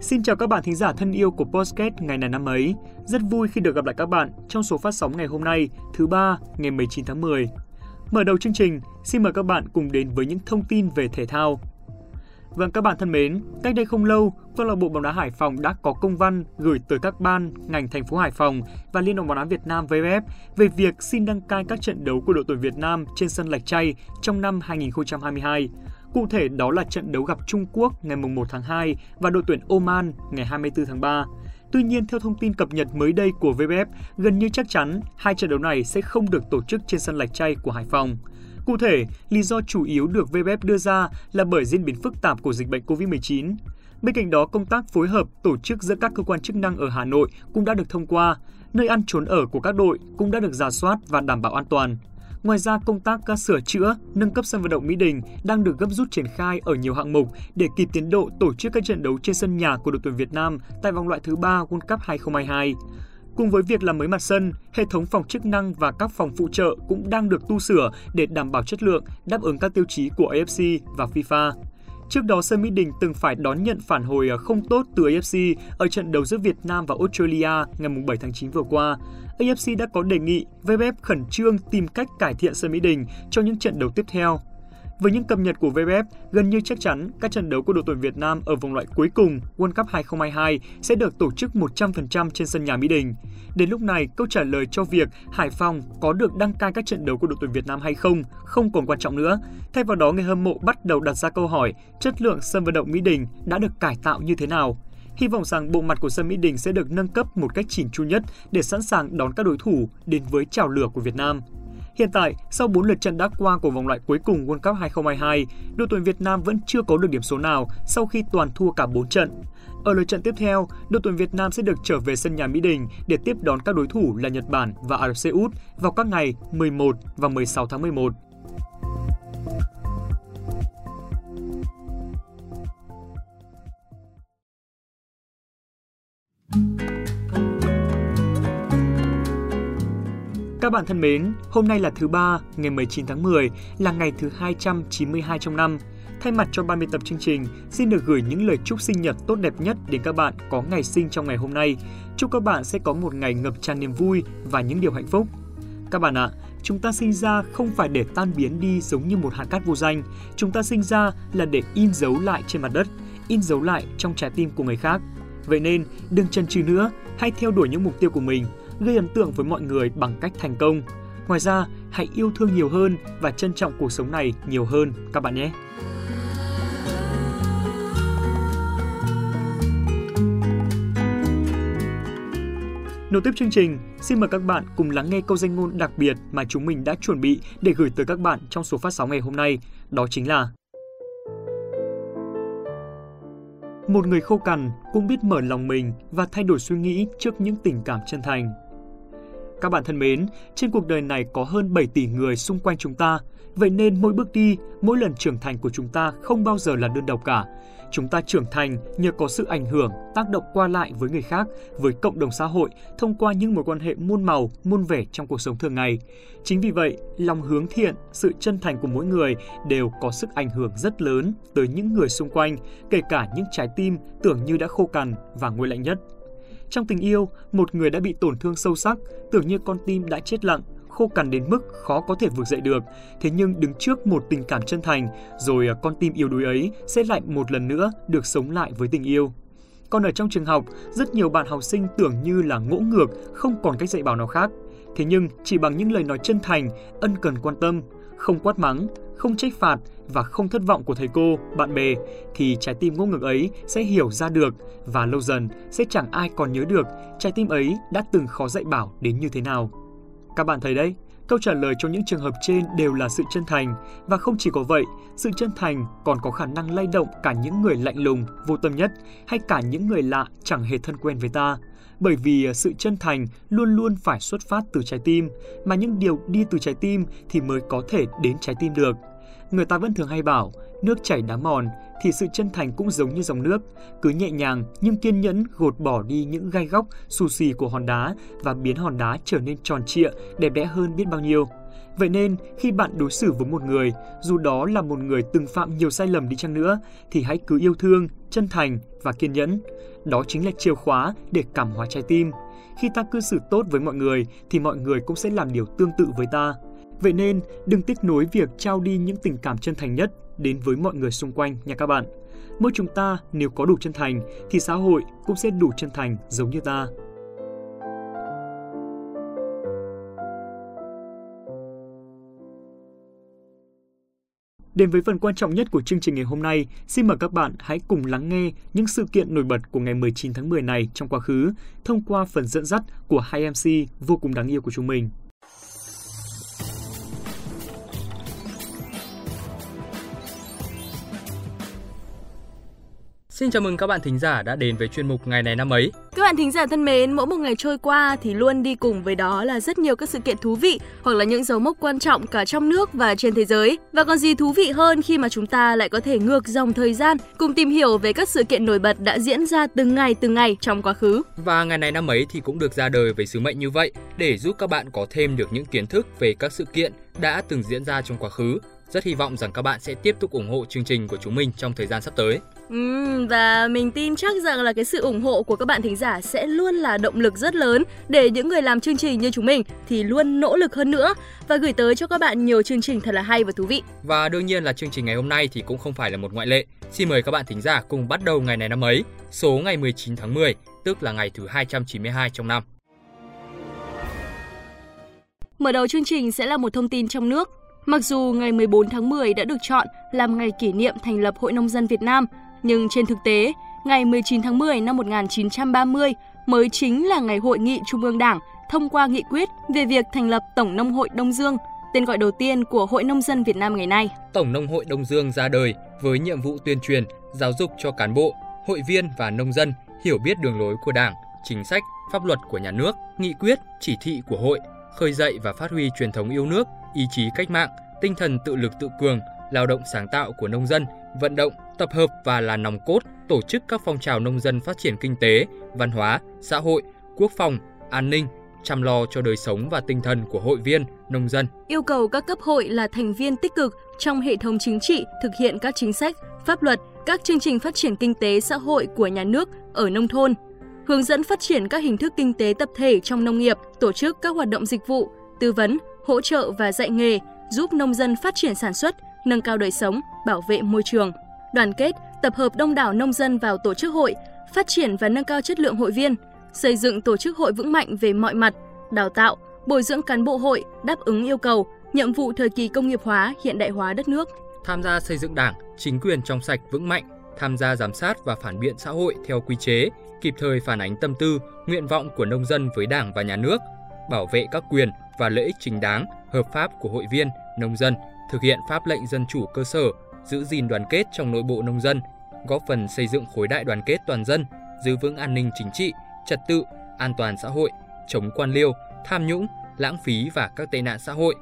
Xin chào các bạn thính giả thân yêu của Postcast ngày này năm ấy. Rất vui khi được gặp lại các bạn trong số phát sóng ngày hôm nay, thứ ba, ngày 19 tháng 10. Mở đầu chương trình, xin mời các bạn cùng đến với những thông tin về thể thao. Vâng các bạn thân mến, cách đây không lâu, câu lạc bộ bóng đá Hải Phòng đã có công văn gửi tới các ban, ngành thành phố Hải Phòng và Liên đoàn bóng đá Việt Nam VFF về việc xin đăng cai các trận đấu của đội tuyển Việt Nam trên sân Lạch chay trong năm 2022. Cụ thể đó là trận đấu gặp Trung Quốc ngày 1 tháng 2 và đội tuyển Oman ngày 24 tháng 3. Tuy nhiên, theo thông tin cập nhật mới đây của VFF, gần như chắc chắn hai trận đấu này sẽ không được tổ chức trên sân Lạch chay của Hải Phòng. Cụ thể, lý do chủ yếu được VFF đưa ra là bởi diễn biến phức tạp của dịch bệnh COVID-19. Bên cạnh đó, công tác phối hợp tổ chức giữa các cơ quan chức năng ở Hà Nội cũng đã được thông qua, nơi ăn trốn ở của các đội cũng đã được giả soát và đảm bảo an toàn. Ngoài ra, công tác các sửa chữa, nâng cấp sân vận động Mỹ Đình đang được gấp rút triển khai ở nhiều hạng mục để kịp tiến độ tổ chức các trận đấu trên sân nhà của đội tuyển Việt Nam tại vòng loại thứ 3 World Cup 2022. Cùng với việc làm mới mặt sân, hệ thống phòng chức năng và các phòng phụ trợ cũng đang được tu sửa để đảm bảo chất lượng, đáp ứng các tiêu chí của AFC và FIFA. Trước đó, sân Mỹ Đình từng phải đón nhận phản hồi à, không tốt từ AFC ở trận đấu giữa Việt Nam và Australia ngày 7 tháng 9 vừa qua. AFC đã có đề nghị VFF khẩn trương tìm cách cải thiện sân Mỹ Đình cho những trận đấu tiếp theo. Với những cập nhật của VFF, gần như chắc chắn các trận đấu của đội tuyển Việt Nam ở vòng loại cuối cùng World Cup 2022 sẽ được tổ chức 100% trên sân nhà Mỹ Đình. Đến lúc này, câu trả lời cho việc Hải Phòng có được đăng cai các trận đấu của đội tuyển Việt Nam hay không không còn quan trọng nữa. Thay vào đó, người hâm mộ bắt đầu đặt ra câu hỏi chất lượng sân vận động Mỹ Đình đã được cải tạo như thế nào? Hy vọng rằng bộ mặt của sân Mỹ Đình sẽ được nâng cấp một cách chỉn chu nhất để sẵn sàng đón các đối thủ đến với chào lửa của Việt Nam. Hiện tại, sau 4 lượt trận đã qua của vòng loại cuối cùng World Cup 2022, đội tuyển Việt Nam vẫn chưa có được điểm số nào sau khi toàn thua cả 4 trận. Ở lượt trận tiếp theo, đội tuyển Việt Nam sẽ được trở về sân nhà Mỹ Đình để tiếp đón các đối thủ là Nhật Bản và Ả Rập Xê Út vào các ngày 11 và 16 tháng 11. Các bạn thân mến, hôm nay là thứ ba, ngày 19 tháng 10, là ngày thứ 292 trong năm. Thay mặt cho ban biên tập chương trình, xin được gửi những lời chúc sinh nhật tốt đẹp nhất đến các bạn có ngày sinh trong ngày hôm nay. Chúc các bạn sẽ có một ngày ngập tràn niềm vui và những điều hạnh phúc. Các bạn ạ, chúng ta sinh ra không phải để tan biến đi giống như một hạt cát vô danh. Chúng ta sinh ra là để in dấu lại trên mặt đất, in dấu lại trong trái tim của người khác. Vậy nên, đừng chần chừ nữa, hãy theo đuổi những mục tiêu của mình, gây ấn tượng với mọi người bằng cách thành công. Ngoài ra, hãy yêu thương nhiều hơn và trân trọng cuộc sống này nhiều hơn các bạn nhé. Nối tiếp chương trình, xin mời các bạn cùng lắng nghe câu danh ngôn đặc biệt mà chúng mình đã chuẩn bị để gửi tới các bạn trong số phát sóng ngày hôm nay, đó chính là Một người khô cằn cũng biết mở lòng mình và thay đổi suy nghĩ trước những tình cảm chân thành. Các bạn thân mến, trên cuộc đời này có hơn 7 tỷ người xung quanh chúng ta, vậy nên mỗi bước đi, mỗi lần trưởng thành của chúng ta không bao giờ là đơn độc cả. Chúng ta trưởng thành nhờ có sự ảnh hưởng, tác động qua lại với người khác, với cộng đồng xã hội thông qua những mối quan hệ muôn màu, muôn vẻ trong cuộc sống thường ngày. Chính vì vậy, lòng hướng thiện, sự chân thành của mỗi người đều có sức ảnh hưởng rất lớn tới những người xung quanh, kể cả những trái tim tưởng như đã khô cằn và nguội lạnh nhất. Trong tình yêu, một người đã bị tổn thương sâu sắc, tưởng như con tim đã chết lặng, khô cằn đến mức khó có thể vực dậy được. Thế nhưng đứng trước một tình cảm chân thành, rồi à, con tim yếu đuối ấy sẽ lại một lần nữa được sống lại với tình yêu. Còn ở trong trường học, rất nhiều bạn học sinh tưởng như là ngỗ ngược, không còn cách dạy bảo nào khác. Thế nhưng chỉ bằng những lời nói chân thành, ân cần quan tâm, không quát mắng, không trách phạt và không thất vọng của thầy cô, bạn bè thì trái tim ngốc ngược ấy sẽ hiểu ra được và lâu dần sẽ chẳng ai còn nhớ được trái tim ấy đã từng khó dạy bảo đến như thế nào. Các bạn thấy đấy, câu trả lời cho những trường hợp trên đều là sự chân thành và không chỉ có vậy, sự chân thành còn có khả năng lay động cả những người lạnh lùng, vô tâm nhất hay cả những người lạ chẳng hề thân quen với ta bởi vì à, sự chân thành luôn luôn phải xuất phát từ trái tim, mà những điều đi từ trái tim thì mới có thể đến trái tim được. Người ta vẫn thường hay bảo, nước chảy đá mòn thì sự chân thành cũng giống như dòng nước, cứ nhẹ nhàng nhưng kiên nhẫn gột bỏ đi những gai góc xù xì của hòn đá và biến hòn đá trở nên tròn trịa, đẹp đẽ hơn biết bao nhiêu. Vậy nên, khi bạn đối xử với một người, dù đó là một người từng phạm nhiều sai lầm đi chăng nữa, thì hãy cứ yêu thương, chân thành và kiên nhẫn. Đó chính là chìa khóa để cảm hóa trái tim. Khi ta cư xử tốt với mọi người, thì mọi người cũng sẽ làm điều tương tự với ta. Vậy nên, đừng tiếc nối việc trao đi những tình cảm chân thành nhất đến với mọi người xung quanh nha các bạn. Mỗi chúng ta nếu có đủ chân thành thì xã hội cũng sẽ đủ chân thành giống như ta. Đến với phần quan trọng nhất của chương trình ngày hôm nay, xin mời các bạn hãy cùng lắng nghe những sự kiện nổi bật của ngày 19 tháng 10 này trong quá khứ thông qua phần dẫn dắt của hai MC vô cùng đáng yêu của chúng mình. Xin chào mừng các bạn thính giả đã đến với chuyên mục Ngày này năm ấy. Các bạn thính giả thân mến, mỗi một ngày trôi qua thì luôn đi cùng với đó là rất nhiều các sự kiện thú vị hoặc là những dấu mốc quan trọng cả trong nước và trên thế giới. Và còn gì thú vị hơn khi mà chúng ta lại có thể ngược dòng thời gian cùng tìm hiểu về các sự kiện nổi bật đã diễn ra từng ngày từng ngày trong quá khứ. Và ngày này năm ấy thì cũng được ra đời với sứ mệnh như vậy để giúp các bạn có thêm được những kiến thức về các sự kiện đã từng diễn ra trong quá khứ rất hy vọng rằng các bạn sẽ tiếp tục ủng hộ chương trình của chúng mình trong thời gian sắp tới. Ừ, và mình tin chắc rằng là cái sự ủng hộ của các bạn thính giả sẽ luôn là động lực rất lớn để những người làm chương trình như chúng mình thì luôn nỗ lực hơn nữa và gửi tới cho các bạn nhiều chương trình thật là hay và thú vị. Và đương nhiên là chương trình ngày hôm nay thì cũng không phải là một ngoại lệ. Xin mời các bạn thính giả cùng bắt đầu ngày này năm ấy, số ngày 19 tháng 10, tức là ngày thứ 292 trong năm. Mở đầu chương trình sẽ là một thông tin trong nước. Mặc dù ngày 14 tháng 10 đã được chọn làm ngày kỷ niệm thành lập Hội Nông dân Việt Nam, nhưng trên thực tế, ngày 19 tháng 10 năm 1930 mới chính là ngày Hội nghị Trung ương Đảng thông qua nghị quyết về việc thành lập Tổng Nông hội Đông Dương, tên gọi đầu tiên của Hội Nông dân Việt Nam ngày nay. Tổng Nông hội Đông Dương ra đời với nhiệm vụ tuyên truyền, giáo dục cho cán bộ, hội viên và nông dân hiểu biết đường lối của Đảng, chính sách, pháp luật của nhà nước, nghị quyết, chỉ thị của hội, khơi dậy và phát huy truyền thống yêu nước, ý chí cách mạng, tinh thần tự lực tự cường, lao động sáng tạo của nông dân, vận động, tập hợp và là nòng cốt tổ chức các phong trào nông dân phát triển kinh tế, văn hóa, xã hội, quốc phòng, an ninh, chăm lo cho đời sống và tinh thần của hội viên, nông dân. Yêu cầu các cấp hội là thành viên tích cực trong hệ thống chính trị thực hiện các chính sách, pháp luật, các chương trình phát triển kinh tế xã hội của nhà nước ở nông thôn, hướng dẫn phát triển các hình thức kinh tế tập thể trong nông nghiệp, tổ chức các hoạt động dịch vụ, tư vấn, hỗ trợ và dạy nghề, giúp nông dân phát triển sản xuất, nâng cao đời sống, bảo vệ môi trường. Đoàn kết, tập hợp đông đảo nông dân vào tổ chức hội, phát triển và nâng cao chất lượng hội viên, xây dựng tổ chức hội vững mạnh về mọi mặt, đào tạo, bồi dưỡng cán bộ hội đáp ứng yêu cầu, nhiệm vụ thời kỳ công nghiệp hóa, hiện đại hóa đất nước. Tham gia xây dựng Đảng, chính quyền trong sạch vững mạnh, tham gia giám sát và phản biện xã hội theo quy chế, kịp thời phản ánh tâm tư, nguyện vọng của nông dân với Đảng và nhà nước, bảo vệ các quyền và lợi ích chính đáng, hợp pháp của hội viên, nông dân, thực hiện pháp lệnh dân chủ cơ sở, giữ gìn đoàn kết trong nội bộ nông dân, góp phần xây dựng khối đại đoàn kết toàn dân, giữ vững an ninh chính trị, trật tự, an toàn xã hội, chống quan liêu, tham nhũng, lãng phí và các tệ nạn xã hội,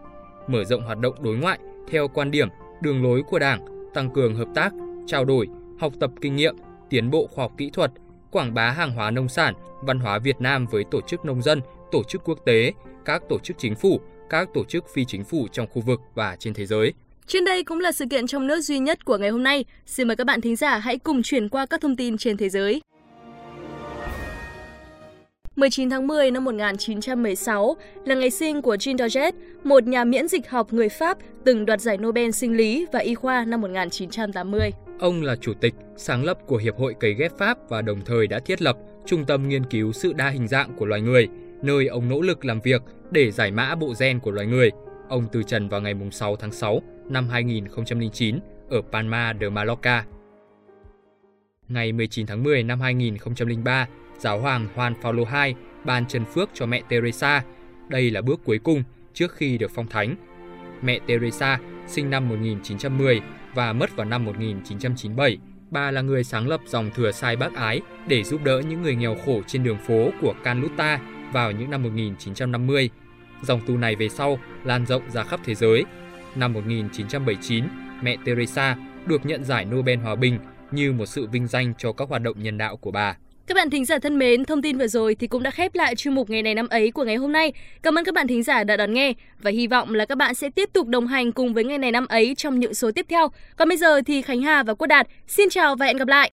mở rộng hoạt động đối ngoại theo quan điểm, đường lối của Đảng, tăng cường hợp tác, trao đổi, học tập kinh nghiệm, tiến bộ khoa học kỹ thuật, quảng bá hàng hóa nông sản, văn hóa Việt Nam với tổ chức nông dân, tổ chức quốc tế, các tổ chức chính phủ, các tổ chức phi chính phủ trong khu vực và trên thế giới. Trên đây cũng là sự kiện trong nước duy nhất của ngày hôm nay. Xin mời các bạn thính giả hãy cùng chuyển qua các thông tin trên thế giới. 19 tháng 10 năm 1916 là ngày sinh của Jean Daget, một nhà miễn dịch học người Pháp từng đoạt giải Nobel sinh lý và y khoa năm 1980. Ông là chủ tịch, sáng lập của Hiệp hội cấy ghép Pháp và đồng thời đã thiết lập Trung tâm nghiên cứu sự đa hình dạng của loài người, nơi ông nỗ lực làm việc để giải mã bộ gen của loài người. Ông từ trần vào ngày 6 tháng 6 năm 2009 ở Palma de Mallorca. Ngày 19 tháng 10 năm 2003, Giáo hoàng Juan Paulo II ban chân phước cho mẹ Teresa. Đây là bước cuối cùng trước khi được phong thánh. Mẹ Teresa sinh năm 1910 và mất vào năm 1997. Bà là người sáng lập dòng thừa sai bác ái để giúp đỡ những người nghèo khổ trên đường phố của Canluta vào những năm 1950. Dòng tu này về sau lan rộng ra khắp thế giới. Năm 1979, mẹ Teresa được nhận giải Nobel Hòa bình như một sự vinh danh cho các hoạt động nhân đạo của bà. Các bạn thính giả thân mến, thông tin vừa rồi thì cũng đã khép lại chuyên mục ngày này năm ấy của ngày hôm nay. Cảm ơn các bạn thính giả đã đón nghe và hy vọng là các bạn sẽ tiếp tục đồng hành cùng với ngày này năm ấy trong những số tiếp theo. Còn bây giờ thì Khánh Hà và Quốc Đạt xin chào và hẹn gặp lại.